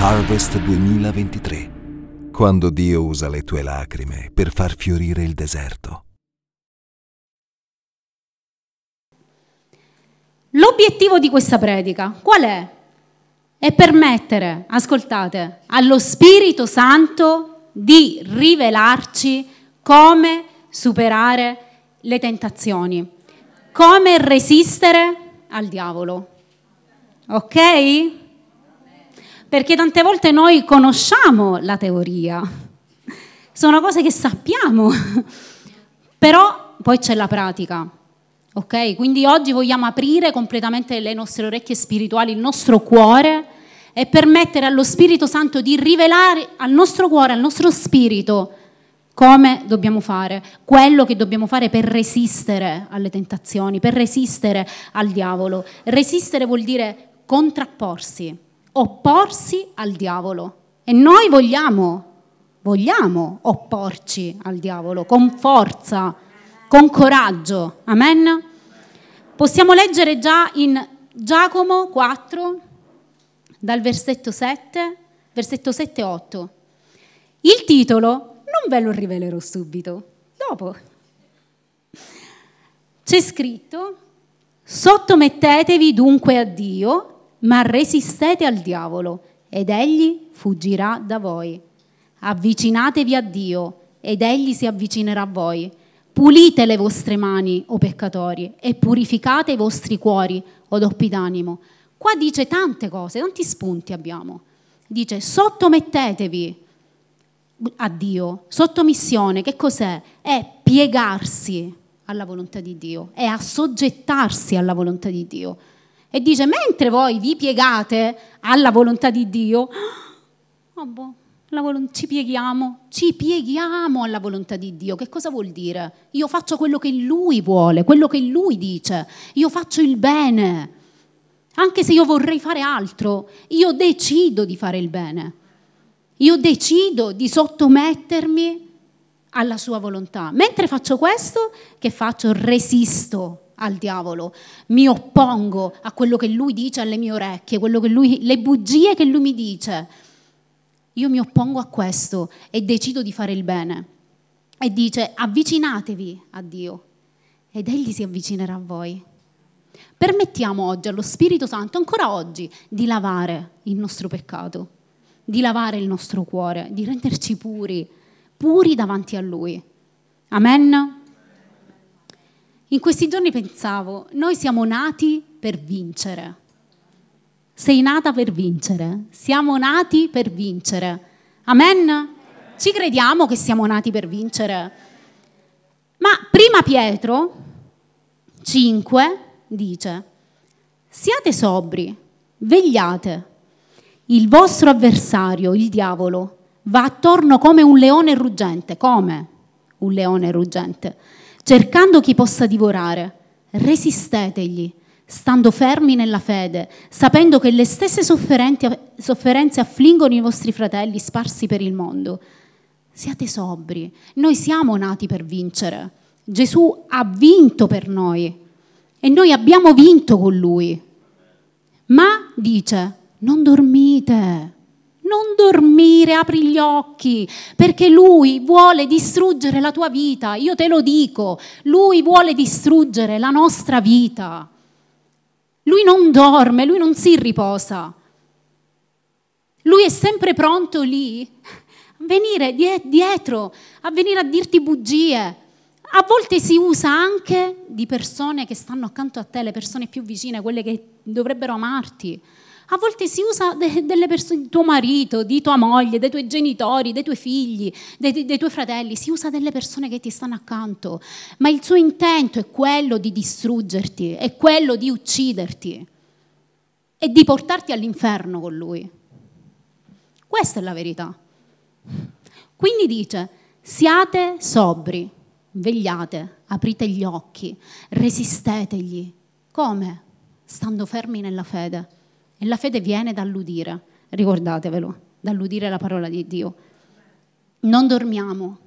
Harvest 2023, quando Dio usa le tue lacrime per far fiorire il deserto. L'obiettivo di questa predica qual è? È permettere, ascoltate, allo Spirito Santo di rivelarci come superare le tentazioni, come resistere al diavolo. Ok? Perché tante volte noi conosciamo la teoria, sono cose che sappiamo, però poi c'è la pratica. Ok? Quindi oggi vogliamo aprire completamente le nostre orecchie spirituali, il nostro cuore e permettere allo Spirito Santo di rivelare al nostro cuore, al nostro spirito, come dobbiamo fare, quello che dobbiamo fare per resistere alle tentazioni, per resistere al diavolo. Resistere vuol dire contrapporsi opporsi al diavolo. E noi vogliamo, vogliamo opporci al diavolo con forza, con coraggio. Amen? Possiamo leggere già in Giacomo 4, dal versetto 7, versetto 7 e 8. Il titolo non ve lo rivelerò subito, dopo. C'è scritto, sottomettetevi dunque a Dio ma resistete al diavolo ed egli fuggirà da voi. Avvicinatevi a Dio ed egli si avvicinerà a voi. Pulite le vostre mani, o peccatori, e purificate i vostri cuori, o doppi d'animo. Qua dice tante cose, tanti spunti abbiamo. Dice sottomettetevi a Dio. Sottomissione, che cos'è? È piegarsi alla volontà di Dio, è assoggettarsi alla volontà di Dio. E dice, mentre voi vi piegate alla volontà di Dio, oh boh, volontà, ci pieghiamo, ci pieghiamo alla volontà di Dio. Che cosa vuol dire? Io faccio quello che Lui vuole, quello che Lui dice. Io faccio il bene. Anche se io vorrei fare altro, io decido di fare il bene. Io decido di sottomettermi alla sua volontà. Mentre faccio questo, che faccio? Resisto al diavolo, mi oppongo a quello che lui dice alle mie orecchie, lui, le bugie che lui mi dice. Io mi oppongo a questo e decido di fare il bene. E dice avvicinatevi a Dio ed Egli si avvicinerà a voi. Permettiamo oggi allo Spirito Santo, ancora oggi, di lavare il nostro peccato, di lavare il nostro cuore, di renderci puri, puri davanti a Lui. Amen. In questi giorni pensavo, noi siamo nati per vincere. Sei nata per vincere. Siamo nati per vincere. Amen? Ci crediamo che siamo nati per vincere. Ma prima Pietro 5 dice, siate sobri, vegliate. Il vostro avversario, il diavolo, va attorno come un leone ruggente. Come un leone ruggente cercando chi possa divorare. Resistetegli, stando fermi nella fede, sapendo che le stesse sofferenze affliggono i vostri fratelli sparsi per il mondo. Siate sobri, noi siamo nati per vincere. Gesù ha vinto per noi e noi abbiamo vinto con lui. Ma dice, non dormite, Non dormire, apri gli occhi, perché lui vuole distruggere la tua vita. Io te lo dico, lui vuole distruggere la nostra vita. Lui non dorme, lui non si riposa. Lui è sempre pronto lì a venire dietro, a venire a dirti bugie. A volte si usa anche di persone che stanno accanto a te, le persone più vicine, quelle che dovrebbero amarti. A volte si usa de- delle persone, tuo marito, di tua moglie, dei tuoi genitori, dei tuoi figli, dei, dei tuoi fratelli, si usa delle persone che ti stanno accanto, ma il suo intento è quello di distruggerti, è quello di ucciderti e di portarti all'inferno con lui. Questa è la verità. Quindi dice, siate sobri, vegliate, aprite gli occhi, resistetegli. Come? Stando fermi nella fede. E la fede viene dall'udire, ricordatevelo, dall'udire la parola di Dio. Non dormiamo.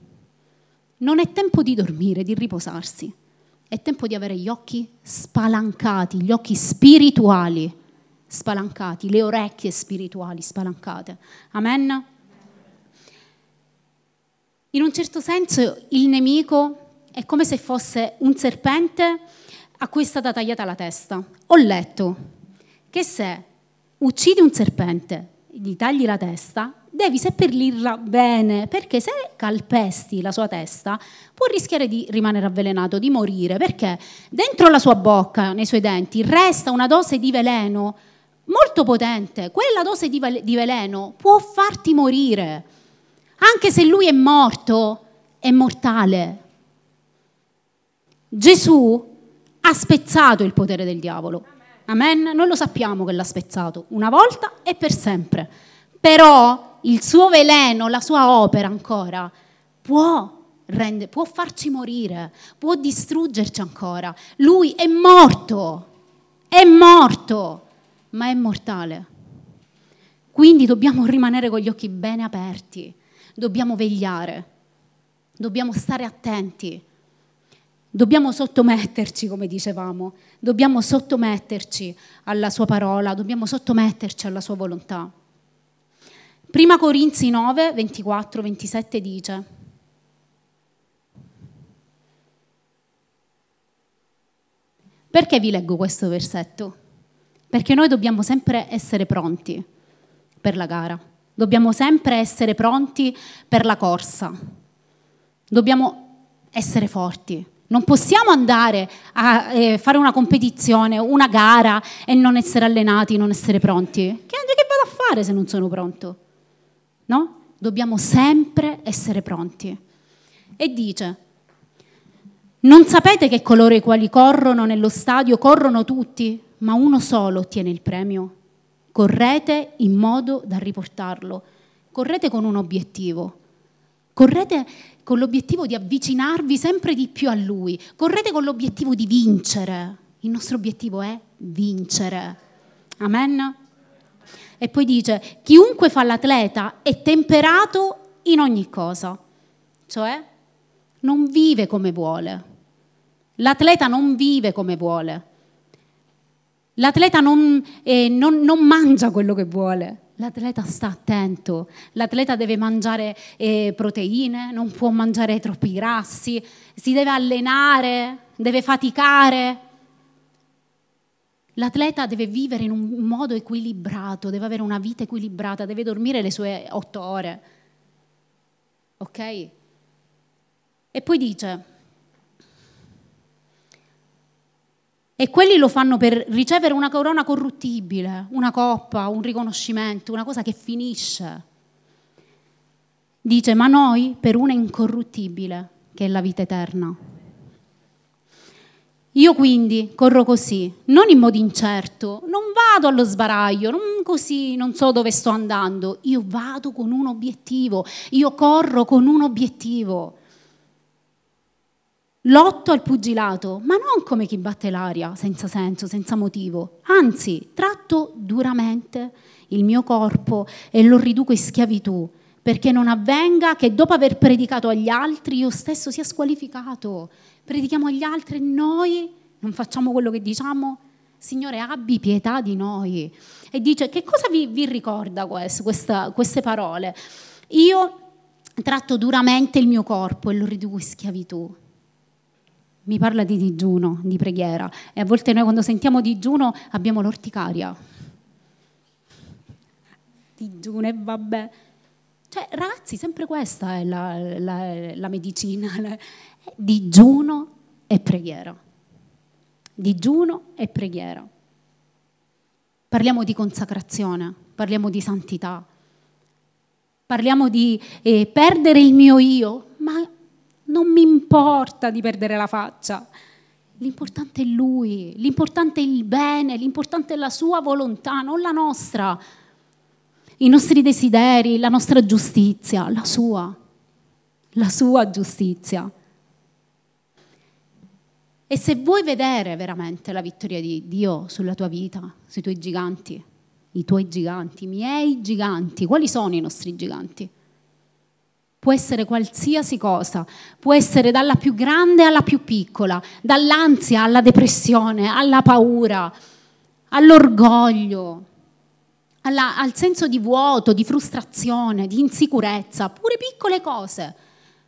Non è tempo di dormire, di riposarsi. È tempo di avere gli occhi spalancati, gli occhi spirituali spalancati, le orecchie spirituali spalancate. Amen? In un certo senso il nemico è come se fosse un serpente a cui è stata tagliata la testa. Ho letto che se uccidi un serpente, gli tagli la testa, devi seppellirla bene, perché se calpesti la sua testa può rischiare di rimanere avvelenato, di morire, perché dentro la sua bocca, nei suoi denti, resta una dose di veleno molto potente. Quella dose di veleno può farti morire. Anche se lui è morto, è mortale. Gesù ha spezzato il potere del diavolo. Amen? Noi lo sappiamo che l'ha spezzato una volta e per sempre. Però il suo veleno, la sua opera ancora, può, rende, può farci morire, può distruggerci ancora. Lui è morto, è morto, ma è mortale. Quindi dobbiamo rimanere con gli occhi bene aperti dobbiamo vegliare, dobbiamo stare attenti, dobbiamo sottometterci, come dicevamo, dobbiamo sottometterci alla sua parola, dobbiamo sottometterci alla sua volontà. Prima Corinzi 9, 24, 27 dice, perché vi leggo questo versetto? Perché noi dobbiamo sempre essere pronti per la gara. Dobbiamo sempre essere pronti per la corsa. Dobbiamo essere forti. Non possiamo andare a eh, fare una competizione, una gara e non essere allenati, non essere pronti. Che, che vado a fare se non sono pronto? No? Dobbiamo sempre essere pronti. E dice, non sapete che coloro i quali corrono nello stadio corrono tutti, ma uno solo ottiene il premio? correte in modo da riportarlo, correte con un obiettivo, correte con l'obiettivo di avvicinarvi sempre di più a Lui, correte con l'obiettivo di vincere. Il nostro obiettivo è vincere. Amen? E poi dice, chiunque fa l'atleta è temperato in ogni cosa, cioè non vive come vuole. L'atleta non vive come vuole. L'atleta non, eh, non, non, mangia quello che vuole, l'atleta sta attento, l'atleta deve mangiare eh, proteine, non può mangiare troppi grassi, si deve allenare, deve faticare. L'atleta deve vivere in un modo equilibrato, deve avere una vita equilibrata, deve dormire le sue otto ore. Ok? E poi dice, E quelli lo fanno per ricevere una corona corruttibile, una coppa, un riconoscimento, una cosa che finisce. Dice, ma noi per una incorruttibile, che è la vita eterna. Io quindi corro così, non in modo incerto, non vado allo sbaraglio, non così, non so dove sto andando, io vado con un obiettivo, io corro con un obiettivo. Lotto al pugilato, ma non come chi batte l'aria, senza senso, senza motivo. Anzi, tratto duramente il mio corpo e lo riduco in schiavitù, perché non avvenga che dopo aver predicato agli altri io stesso sia squalificato. Predichiamo agli altri e noi non facciamo quello che diciamo Signore, abbi pietà di noi. E dice, che cosa vi, vi ricorda questo, questa, queste parole? Io tratto duramente il mio corpo e lo riduco in schiavitù. Mi parla di digiuno, di preghiera. E a volte noi quando sentiamo digiuno abbiamo l'orticaria. Digiuno e vabbè. Cioè, ragazzi, sempre questa è la, la, la medicina. Digiuno e preghiera. Digiuno e preghiera. Parliamo di consacrazione, parliamo di santità, parliamo di eh, perdere il mio io, ma non mi importa di perdere la faccia. L'importante è lui, l'importante è il bene, l'importante è la sua volontà, non la nostra. I nostri desideri, la nostra giustizia, la sua, la sua giustizia. E se vuoi vedere veramente la vittoria di Dio sulla tua vita, sui tuoi giganti, i tuoi giganti, i miei giganti. Quali sono i nostri giganti? Può essere qualsiasi cosa, può essere dalla più grande alla più piccola, dall'ansia alla depressione, alla paura, all'orgoglio, alla, al senso di vuoto, di frustrazione, di insicurezza, pure piccole cose.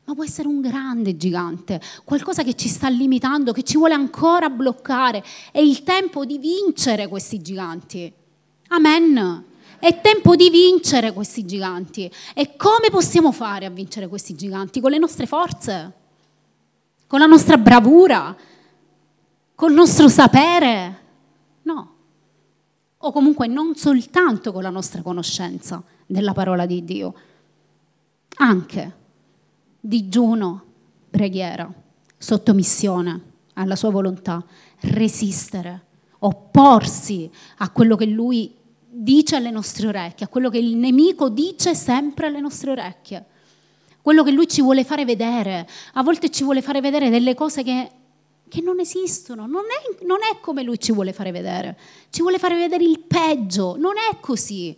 Ma può essere un grande gigante, qualcosa che ci sta limitando, che ci vuole ancora bloccare. È il tempo di vincere questi giganti. Amen. È tempo di vincere questi giganti. E come possiamo fare a vincere questi giganti? Con le nostre forze, con la nostra bravura, col nostro sapere? No. O comunque non soltanto con la nostra conoscenza della parola di Dio, anche digiuno, preghiera, sottomissione alla sua volontà, resistere, opporsi a quello che lui dice alle nostre orecchie, a quello che il nemico dice sempre alle nostre orecchie, quello che lui ci vuole fare vedere. A volte ci vuole fare vedere delle cose che, che non esistono, non è, non è come lui ci vuole fare vedere, ci vuole fare vedere il peggio, non è così.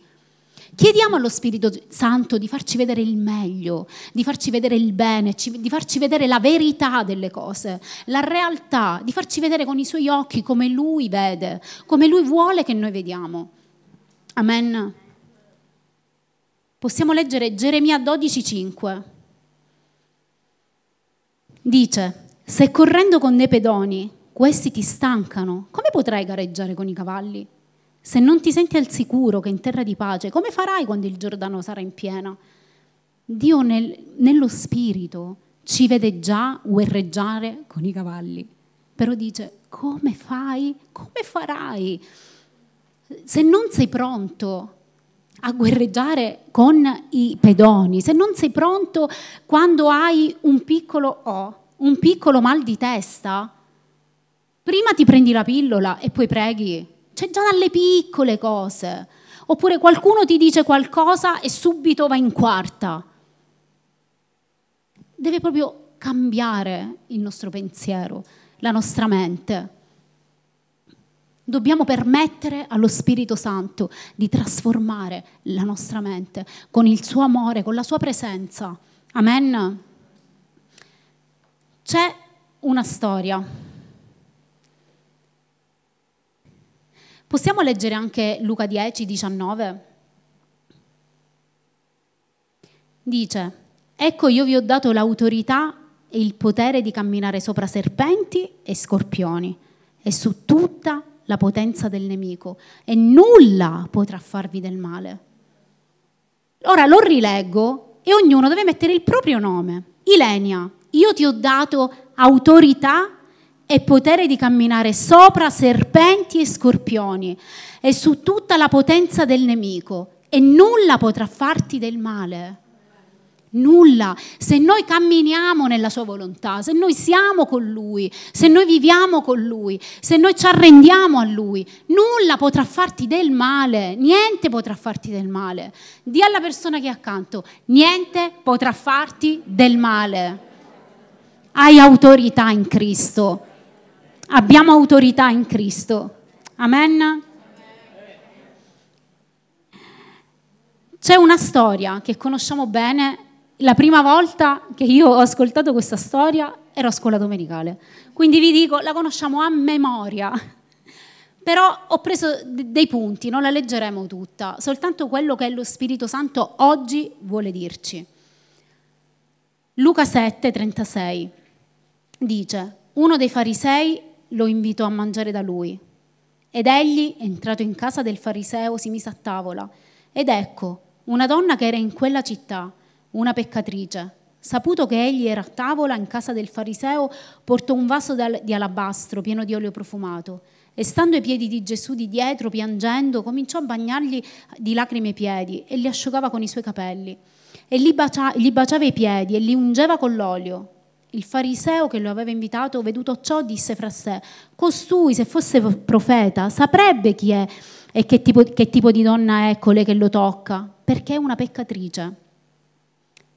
Chiediamo allo Spirito Santo di farci vedere il meglio, di farci vedere il bene, di farci vedere la verità delle cose, la realtà, di farci vedere con i suoi occhi come Lui vede, come Lui vuole che noi vediamo. Amen. Possiamo leggere Geremia 12:5. Dice, se correndo con dei pedoni questi ti stancano, come potrai gareggiare con i cavalli? Se non ti senti al sicuro che in terra di pace, come farai quando il Giordano sarà in piena? Dio nel, nello spirito ci vede già guerreggiare con i cavalli, però dice, come fai? Come farai? Se non sei pronto a guerreggiare con i pedoni, se non sei pronto quando hai un piccolo O, un piccolo mal di testa, prima ti prendi la pillola e poi preghi. C'è già dalle piccole cose. Oppure qualcuno ti dice qualcosa e subito va in quarta. Deve proprio cambiare il nostro pensiero, la nostra mente. Dobbiamo permettere allo Spirito Santo di trasformare la nostra mente con il suo amore, con la sua presenza. Amen. C'è una storia. Possiamo leggere anche Luca 10, 19? Dice, ecco io vi ho dato l'autorità e il potere di camminare sopra serpenti e scorpioni e su tutta la la potenza del nemico e nulla potrà farvi del male. Ora lo rileggo e ognuno deve mettere il proprio nome. Ilenia, io ti ho dato autorità e potere di camminare sopra serpenti e scorpioni e su tutta la potenza del nemico e nulla potrà farti del male. Nulla. Se noi camminiamo nella sua volontà, se noi siamo con Lui, se noi viviamo con Lui, se noi ci arrendiamo a Lui, nulla potrà farti del male, niente potrà farti del male. Di alla persona che è accanto, niente potrà farti del male. Hai autorità in Cristo. Abbiamo autorità in Cristo. Amen. C'è una storia che conosciamo bene la prima volta che io ho ascoltato questa storia ero a scuola domenicale. Quindi vi dico, la conosciamo a memoria. Però ho preso dei punti, non la leggeremo tutta, soltanto quello che lo Spirito Santo oggi vuole dirci. Luca 7, 36 dice, uno dei farisei lo invitò a mangiare da lui ed egli, entrato in casa del fariseo, si mise a tavola ed ecco, una donna che era in quella città, una peccatrice, saputo che egli era a tavola in casa del fariseo, portò un vaso di alabastro pieno di olio profumato e stando ai piedi di Gesù di dietro, piangendo, cominciò a bagnargli di lacrime i piedi e li asciugava con i suoi capelli. E gli, bacia, gli baciava i piedi e li ungeva con l'olio. Il fariseo che lo aveva invitato, veduto ciò, disse fra sé, costui, se fosse profeta, saprebbe chi è e che tipo, che tipo di donna è colei che lo tocca, perché è una peccatrice.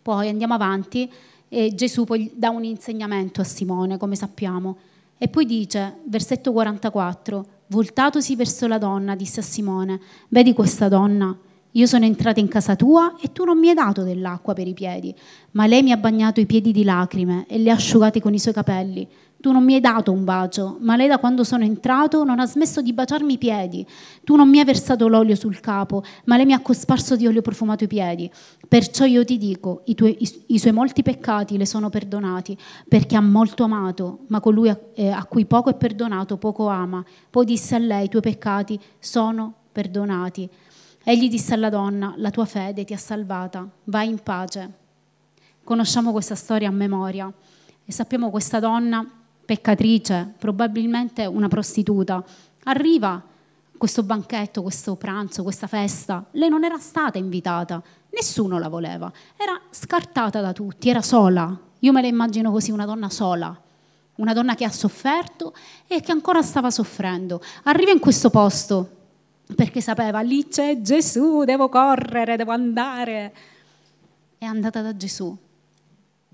Poi andiamo avanti e Gesù poi dà un insegnamento a Simone, come sappiamo. E poi dice, versetto 44, voltatosi verso la donna, disse a Simone, vedi questa donna? Io sono entrata in casa tua e tu non mi hai dato dell'acqua per i piedi, ma lei mi ha bagnato i piedi di lacrime e li ha asciugati con i suoi capelli. Tu non mi hai dato un bacio, ma lei da quando sono entrato non ha smesso di baciarmi i piedi. Tu non mi hai versato l'olio sul capo, ma lei mi ha cosparso di olio profumato i piedi. Perciò io ti dico, i, tuoi, i, i suoi molti peccati le sono perdonati, perché ha molto amato, ma colui a, eh, a cui poco è perdonato, poco ama. Poi disse a lei, i tuoi peccati sono perdonati. Egli disse alla donna, la tua fede ti ha salvata, vai in pace. Conosciamo questa storia a memoria e sappiamo questa donna peccatrice, probabilmente una prostituta, arriva questo banchetto, questo pranzo, questa festa. Lei non era stata invitata, nessuno la voleva, era scartata da tutti, era sola. Io me la immagino così, una donna sola, una donna che ha sofferto e che ancora stava soffrendo. Arriva in questo posto perché sapeva, lì c'è Gesù, devo correre, devo andare. È andata da Gesù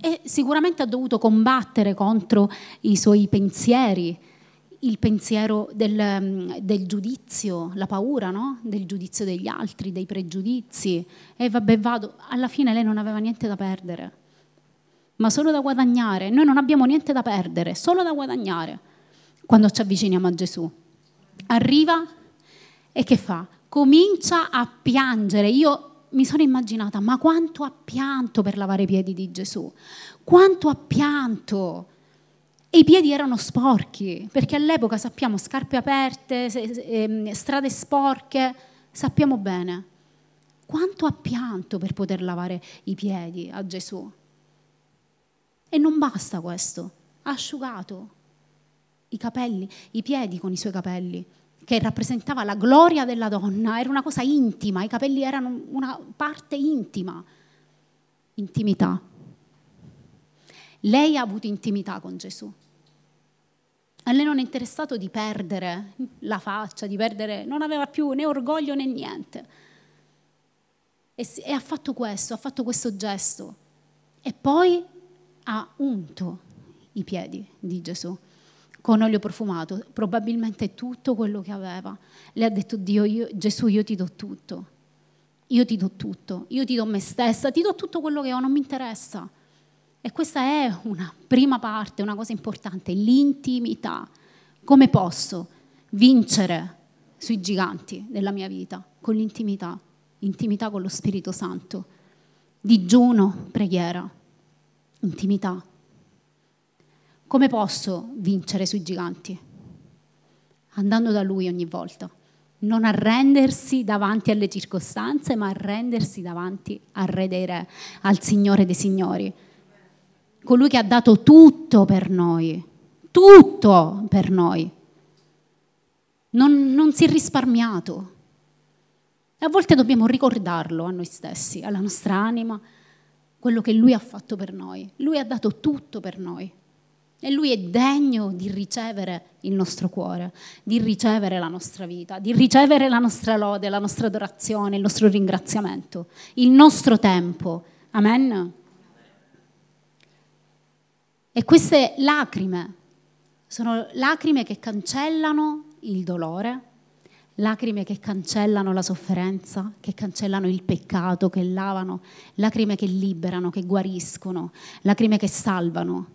e sicuramente ha dovuto combattere contro i suoi pensieri, il pensiero del, mm, del giudizio, la paura no? del giudizio degli altri, dei pregiudizi. E vabbè, vado. Alla fine lei non aveva niente da perdere, ma solo da guadagnare. Noi non abbiamo niente da perdere, solo da guadagnare quando ci avviciniamo a Gesù. Arriva e che fa? Comincia a piangere. Io mi sono immaginata, ma quanto ha pianto per lavare i piedi di Gesù, quanto ha pianto. E i piedi erano sporchi, perché all'epoca sappiamo scarpe aperte, ehm, strade sporche, sappiamo bene. Quanto ha pianto per poter lavare i piedi a Gesù. E non basta questo, ha asciugato i capelli, i piedi con i suoi capelli che rappresentava la gloria della donna, era una cosa intima, i capelli erano una parte intima, intimità. Lei ha avuto intimità con Gesù. A lei non è interessato di perdere la faccia, di perdere, non aveva più né orgoglio né niente. E, e ha fatto questo, ha fatto questo gesto. E poi ha unto i piedi di Gesù con olio profumato, probabilmente tutto quello che aveva. Le ha detto Dio, io, Gesù, io ti do tutto, io ti do tutto, io ti do me stessa, ti do tutto quello che ho, non mi interessa. E questa è una prima parte, una cosa importante, l'intimità. Come posso vincere sui giganti della mia vita? Con l'intimità, intimità con lo Spirito Santo. Digiuno, preghiera, intimità come posso vincere sui giganti? Andando da lui ogni volta. Non arrendersi davanti alle circostanze, ma arrendersi davanti al Re dei Re, al Signore dei Signori. Colui che ha dato tutto per noi, tutto per noi. Non, non si è risparmiato. E a volte dobbiamo ricordarlo a noi stessi, alla nostra anima, quello che Lui ha fatto per noi. Lui ha dato tutto per noi. E Lui è degno di ricevere il nostro cuore, di ricevere la nostra vita, di ricevere la nostra lode, la nostra adorazione, il nostro ringraziamento, il nostro tempo. Amen. E queste lacrime sono lacrime che cancellano il dolore, lacrime che cancellano la sofferenza, che cancellano il peccato, che lavano, lacrime che liberano, che guariscono, lacrime che salvano.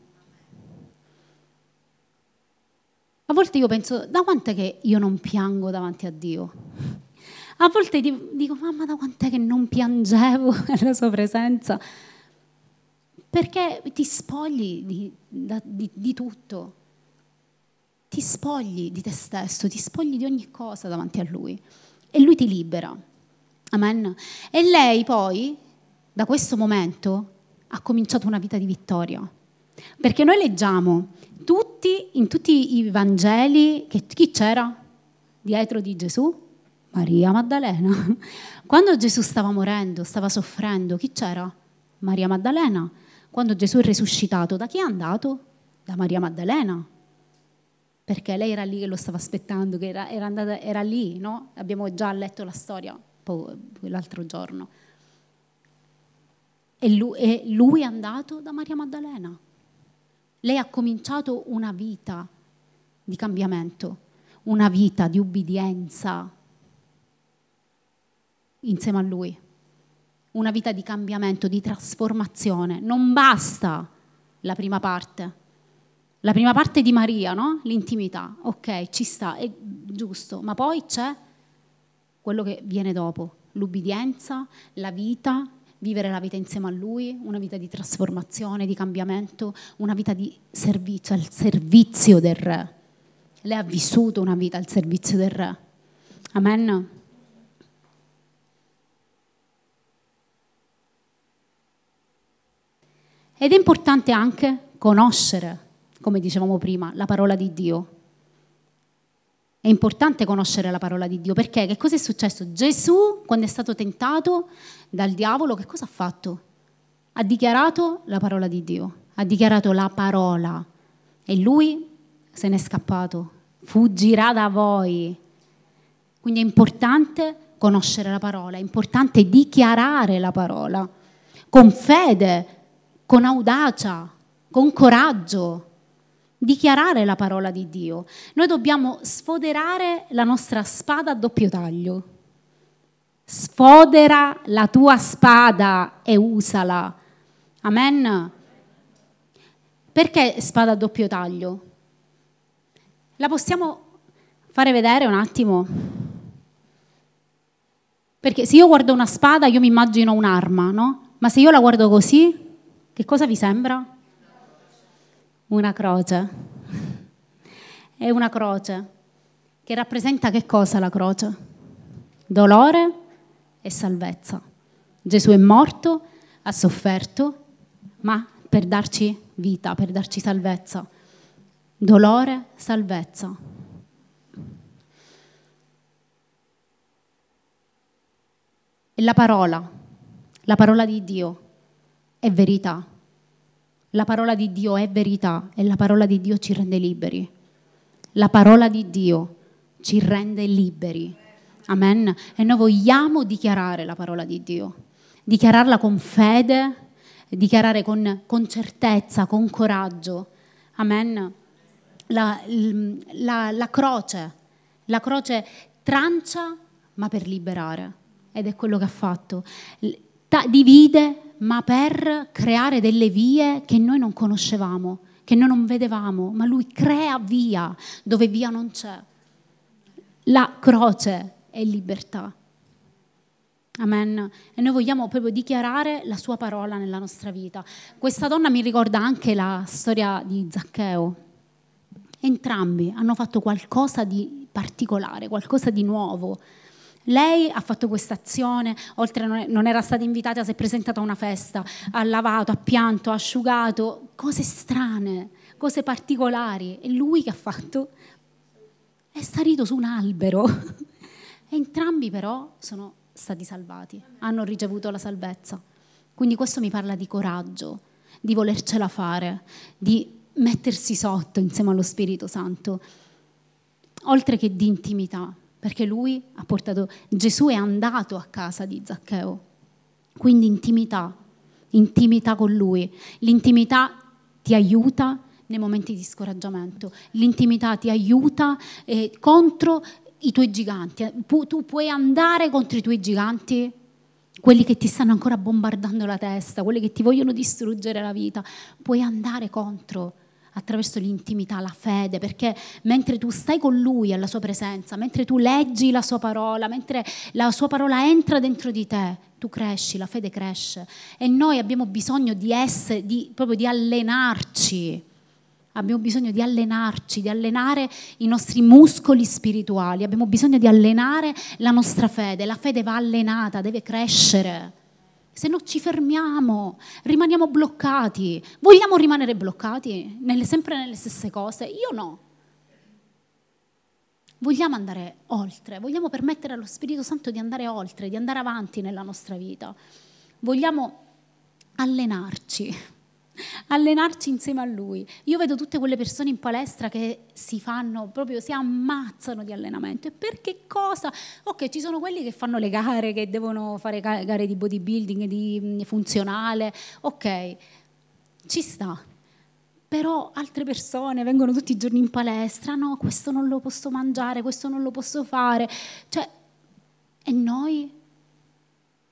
A volte io penso, da quant'è che io non piango davanti a Dio? A volte dico, mamma, da quant'è che non piangevo nella sua presenza? Perché ti spogli di, di, di tutto, ti spogli di te stesso, ti spogli di ogni cosa davanti a Lui e Lui ti libera. Amen. E lei poi, da questo momento, ha cominciato una vita di vittoria. Perché noi leggiamo tutti, in tutti i Vangeli che chi c'era dietro di Gesù? Maria Maddalena. Quando Gesù stava morendo, stava soffrendo, chi c'era? Maria Maddalena. Quando Gesù è risuscitato, da chi è andato? Da Maria Maddalena. Perché lei era lì che lo stava aspettando, che era, era, andata, era lì, no? Abbiamo già letto la storia l'altro giorno. E lui, e lui è andato da Maria Maddalena. Lei ha cominciato una vita di cambiamento, una vita di ubbidienza insieme a lui, una vita di cambiamento, di trasformazione. Non basta la prima parte. La prima parte di Maria, no? L'intimità, ok, ci sta, è giusto, ma poi c'è quello che viene dopo, l'ubbidienza, la vita, vivere la vita insieme a Lui, una vita di trasformazione, di cambiamento, una vita di servizio, al servizio del Re. Lei ha vissuto una vita al servizio del Re. Amen. Ed è importante anche conoscere, come dicevamo prima, la parola di Dio. È importante conoscere la parola di Dio perché che cosa è successo? Gesù, quando è stato tentato dal diavolo, che cosa ha fatto? Ha dichiarato la parola di Dio, ha dichiarato la parola e lui se n'è scappato, fuggirà da voi. Quindi è importante conoscere la parola, è importante dichiarare la parola con fede con audacia, con coraggio, dichiarare la parola di Dio. Noi dobbiamo sfoderare la nostra spada a doppio taglio. Sfodera la tua spada e usala. Amen. Perché spada a doppio taglio? La possiamo fare vedere un attimo? Perché se io guardo una spada io mi immagino un'arma, no? Ma se io la guardo così, che cosa vi sembra? Una croce. È una croce che rappresenta che cosa la croce? Dolore e salvezza. Gesù è morto, ha sofferto, ma per darci vita, per darci salvezza. Dolore, salvezza. E la parola, la parola di Dio è verità. La parola di Dio è verità e la parola di Dio ci rende liberi. La parola di Dio ci rende liberi. Amen. E noi vogliamo dichiarare la parola di Dio, dichiararla con fede, dichiarare con, con certezza, con coraggio. Amen. La, la, la croce, la croce trancia ma per liberare ed è quello che ha fatto. Ta- divide ma per creare delle vie che noi non conoscevamo, che noi non vedevamo, ma lui crea via dove via non c'è. La croce è libertà. Amen. E noi vogliamo proprio dichiarare la sua parola nella nostra vita. Questa donna mi ricorda anche la storia di Zaccheo. Entrambi hanno fatto qualcosa di particolare, qualcosa di nuovo. Lei ha fatto questa azione, oltre a non era stata invitata, si è presentata a una festa, ha lavato, ha pianto, ha asciugato, cose strane, cose particolari. E lui che ha fatto? È salito su un albero. Entrambi però sono stati salvati, hanno ricevuto la salvezza. Quindi questo mi parla di coraggio, di volercela fare, di mettersi sotto insieme allo Spirito Santo, oltre che di intimità perché lui ha portato, Gesù è andato a casa di Zaccheo, quindi intimità, intimità con lui. L'intimità ti aiuta nei momenti di scoraggiamento, l'intimità ti aiuta eh, contro i tuoi giganti. Pu- tu puoi andare contro i tuoi giganti, quelli che ti stanno ancora bombardando la testa, quelli che ti vogliono distruggere la vita, puoi andare contro attraverso l'intimità, la fede, perché mentre tu stai con Lui alla sua presenza, mentre tu leggi la sua parola, mentre la sua parola entra dentro di te, tu cresci, la fede cresce. E noi abbiamo bisogno di essere, di, proprio di allenarci. Abbiamo bisogno di allenarci, di allenare i nostri muscoli spirituali, abbiamo bisogno di allenare la nostra fede. La fede va allenata, deve crescere se no ci fermiamo, rimaniamo bloccati. Vogliamo rimanere bloccati nelle, sempre nelle stesse cose? Io no. Vogliamo andare oltre, vogliamo permettere allo Spirito Santo di andare oltre, di andare avanti nella nostra vita. Vogliamo allenarci allenarci insieme a lui. Io vedo tutte quelle persone in palestra che si fanno proprio, si ammazzano di allenamento. E per che cosa? Ok, ci sono quelli che fanno le gare, che devono fare gare di bodybuilding, di mm, funzionale, ok, ci sta. Però altre persone vengono tutti i giorni in palestra, no, questo non lo posso mangiare, questo non lo posso fare. Cioè, e noi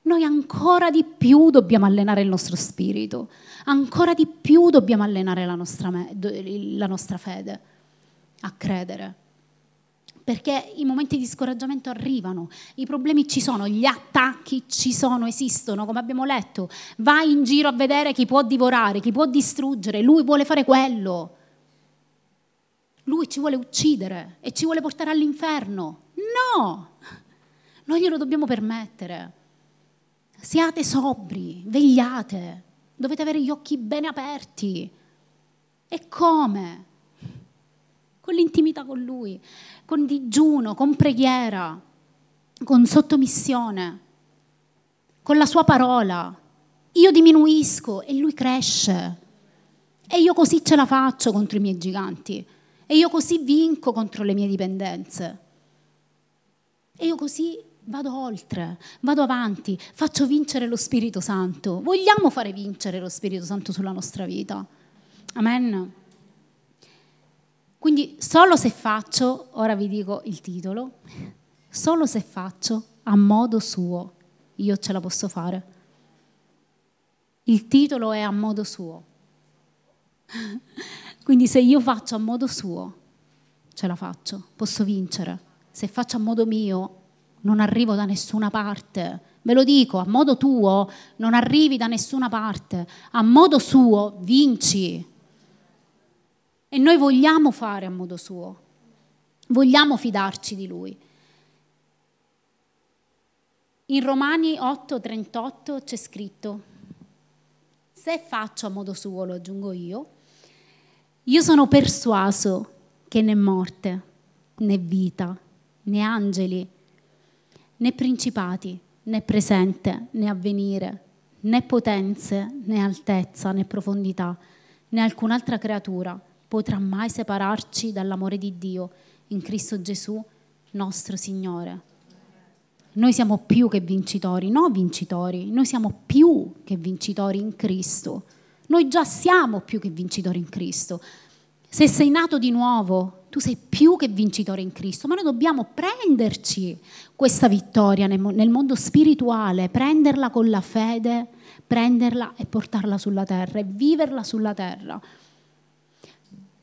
noi ancora di più dobbiamo allenare il nostro spirito, ancora di più dobbiamo allenare la nostra, la nostra fede a credere. Perché i momenti di scoraggiamento arrivano, i problemi ci sono, gli attacchi ci sono, esistono, come abbiamo letto. Vai in giro a vedere chi può divorare, chi può distruggere, lui vuole fare quello. Lui ci vuole uccidere e ci vuole portare all'inferno. No, noi glielo dobbiamo permettere. Siate sobri, vegliate, dovete avere gli occhi bene aperti. E come? Con l'intimità con Lui, con digiuno, con preghiera, con sottomissione, con la Sua parola. Io diminuisco e Lui cresce. E io così ce la faccio contro i miei giganti. E io così vinco contro le mie dipendenze. E io così vado oltre, vado avanti, faccio vincere lo Spirito Santo. Vogliamo fare vincere lo Spirito Santo sulla nostra vita. Amen. Quindi solo se faccio, ora vi dico il titolo, solo se faccio a modo suo, io ce la posso fare. Il titolo è a modo suo. Quindi se io faccio a modo suo, ce la faccio, posso vincere. Se faccio a modo mio, non arrivo da nessuna parte. Ve lo dico, a modo tuo non arrivi da nessuna parte, a modo suo vinci. E noi vogliamo fare a modo suo, vogliamo fidarci di lui. In Romani 8:38 c'è scritto, se faccio a modo suo, lo aggiungo io, io sono persuaso che né morte, né vita, né angeli, né principati, né presente, né avvenire, né potenze, né altezza, né profondità, né alcun'altra creatura potrà mai separarci dall'amore di Dio in Cristo Gesù, nostro Signore. Noi siamo più che vincitori, no vincitori, noi siamo più che vincitori in Cristo. Noi già siamo più che vincitori in Cristo. Se sei nato di nuovo, tu sei più che vincitore in Cristo, ma noi dobbiamo prenderci questa vittoria nel mondo spirituale, prenderla con la fede, prenderla e portarla sulla terra e viverla sulla terra.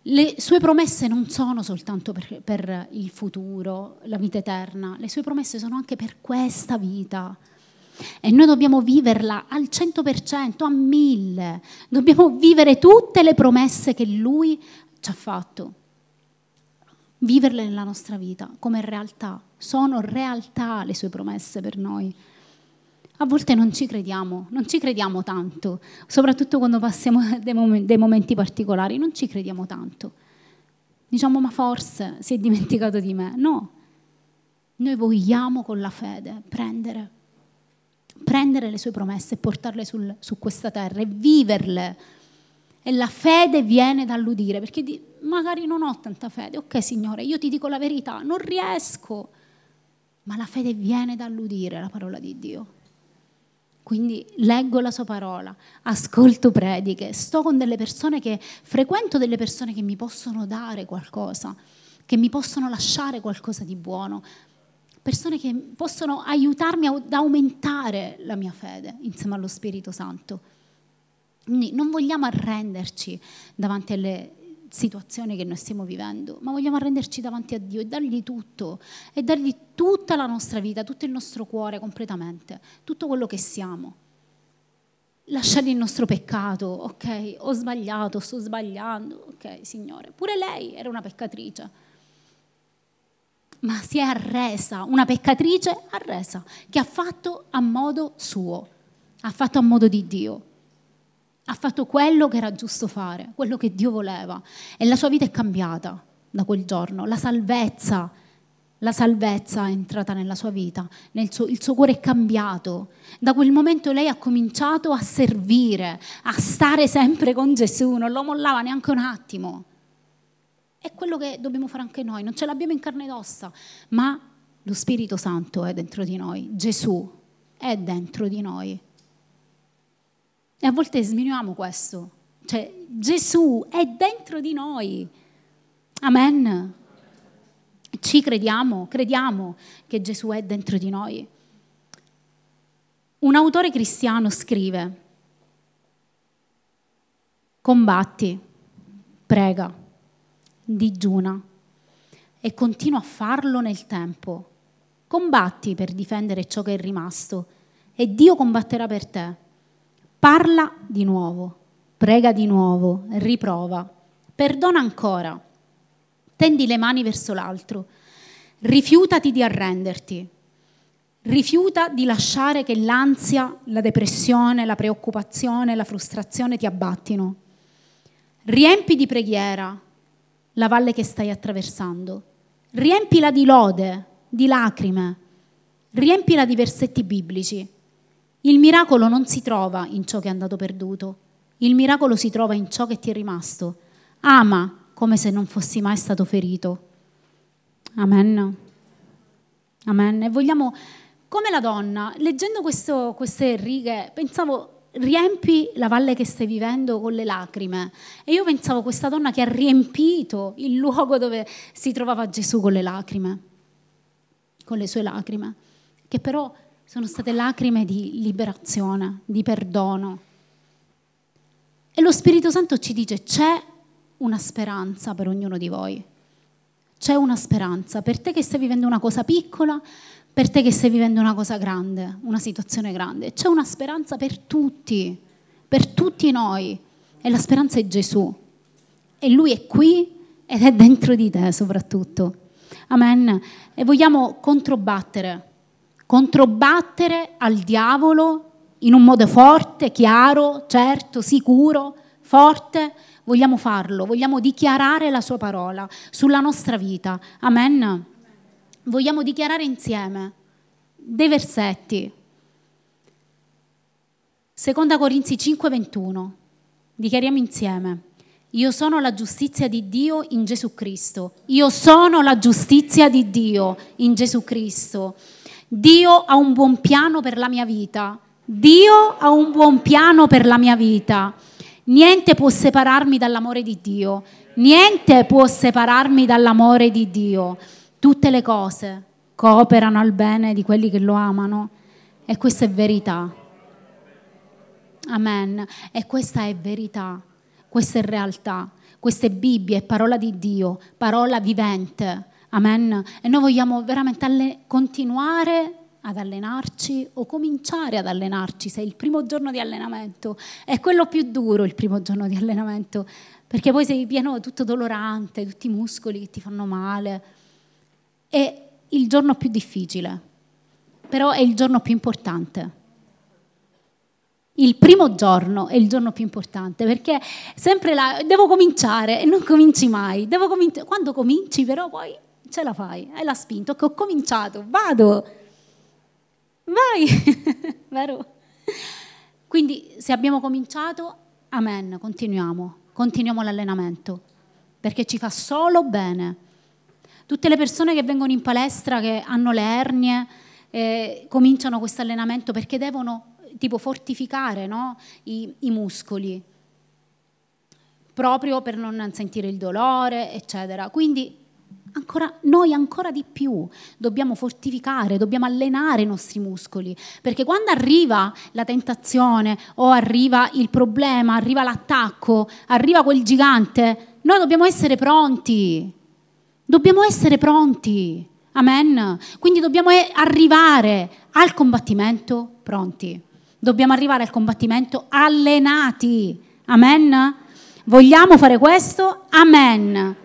Le sue promesse non sono soltanto per, per il futuro, la vita eterna, le sue promesse sono anche per questa vita. E noi dobbiamo viverla al 100%, a mille. Dobbiamo vivere tutte le promesse che Lui ci ha fatto. Viverle nella nostra vita come realtà. Sono realtà le sue promesse per noi. A volte non ci crediamo, non ci crediamo tanto, soprattutto quando passiamo dei, mom- dei momenti particolari, non ci crediamo tanto. Diciamo, ma forse si è dimenticato di me. No, noi vogliamo con la fede prendere, prendere le sue promesse e portarle sul, su questa terra e viverle e la fede viene dall'udire, perché di, magari non ho tanta fede. Ok, Signore, io ti dico la verità, non riesco. Ma la fede viene dall'udire la parola di Dio. Quindi leggo la sua parola, ascolto prediche, sto con delle persone che frequento delle persone che mi possono dare qualcosa, che mi possono lasciare qualcosa di buono, persone che possono aiutarmi ad aumentare la mia fede insieme allo Spirito Santo. Quindi non vogliamo arrenderci davanti alle situazione che noi stiamo vivendo, ma vogliamo arrenderci davanti a Dio e dargli tutto, e dargli tutta la nostra vita, tutto il nostro cuore completamente, tutto quello che siamo. Lasciare il nostro peccato, ok, ho sbagliato, sto sbagliando, ok, Signore. Pure lei era una peccatrice, ma si è arresa, una peccatrice arresa, che ha fatto a modo suo, ha fatto a modo di Dio ha fatto quello che era giusto fare, quello che Dio voleva e la sua vita è cambiata da quel giorno, la salvezza, la salvezza è entrata nella sua vita, nel suo, il suo cuore è cambiato. Da quel momento lei ha cominciato a servire, a stare sempre con Gesù, non lo mollava neanche un attimo. È quello che dobbiamo fare anche noi, non ce l'abbiamo in carne ed ossa, ma lo Spirito Santo è dentro di noi, Gesù è dentro di noi. E a volte sminuiamo questo. Cioè, Gesù è dentro di noi. Amen. Ci crediamo, crediamo che Gesù è dentro di noi. Un autore cristiano scrive, combatti, prega, digiuna e continua a farlo nel tempo. Combatti per difendere ciò che è rimasto e Dio combatterà per te. Parla di nuovo, prega di nuovo, riprova, perdona ancora, tendi le mani verso l'altro, rifiutati di arrenderti, rifiuta di lasciare che l'ansia, la depressione, la preoccupazione, la frustrazione ti abbattino. Riempi di preghiera la valle che stai attraversando, riempila di lode, di lacrime, riempila di versetti biblici il miracolo non si trova in ciò che è andato perduto, il miracolo si trova in ciò che ti è rimasto. Ama come se non fossi mai stato ferito. Amen. Amen. E vogliamo, come la donna, leggendo questo, queste righe, pensavo, riempi la valle che stai vivendo con le lacrime. E io pensavo questa donna che ha riempito il luogo dove si trovava Gesù con le lacrime, con le sue lacrime, che però sono state lacrime di liberazione, di perdono. E lo Spirito Santo ci dice c'è una speranza per ognuno di voi. C'è una speranza per te che stai vivendo una cosa piccola, per te che stai vivendo una cosa grande, una situazione grande. C'è una speranza per tutti, per tutti noi. E la speranza è Gesù. E Lui è qui ed è dentro di te soprattutto. Amen. E vogliamo controbattere controbattere al diavolo in un modo forte, chiaro, certo, sicuro, forte, vogliamo farlo, vogliamo dichiarare la sua parola sulla nostra vita. Amen. Vogliamo dichiarare insieme dei versetti. Seconda Corinzi 5:21. Dichiariamo insieme. Io sono la giustizia di Dio in Gesù Cristo. Io sono la giustizia di Dio in Gesù Cristo. Dio ha un buon piano per la mia vita. Dio ha un buon piano per la mia vita. Niente può separarmi dall'amore di Dio. Niente può separarmi dall'amore di Dio. Tutte le cose cooperano al bene di quelli che lo amano. E questa è verità. Amen. E questa è verità. Questa è realtà. Questa è Bibbia, è parola di Dio, parola vivente. Amen. E noi vogliamo veramente alle- continuare ad allenarci o cominciare ad allenarci se il primo giorno di allenamento. È quello più duro il primo giorno di allenamento, perché poi sei pieno tutto dolorante, tutti i muscoli che ti fanno male. È il giorno più difficile, però è il giorno più importante. Il primo giorno è il giorno più importante perché sempre là devo cominciare e non cominci mai. Cominci- quando cominci però poi ce la fai, la spinta, che ho cominciato, vado, vai, vero? Quindi se abbiamo cominciato, amen, continuiamo, continuiamo l'allenamento, perché ci fa solo bene. Tutte le persone che vengono in palestra, che hanno le ernie, eh, cominciano questo allenamento perché devono tipo fortificare no? I, i muscoli, proprio per non sentire il dolore, eccetera. Quindi ancora, noi ancora di più dobbiamo fortificare, dobbiamo allenare i nostri muscoli, perché quando arriva la tentazione o arriva il problema, arriva l'attacco, arriva quel gigante, noi dobbiamo essere pronti, dobbiamo essere pronti, amen. Quindi dobbiamo eh, arrivare al combattimento pronti, dobbiamo arrivare al combattimento allenati, amen. Vogliamo fare questo? Amen.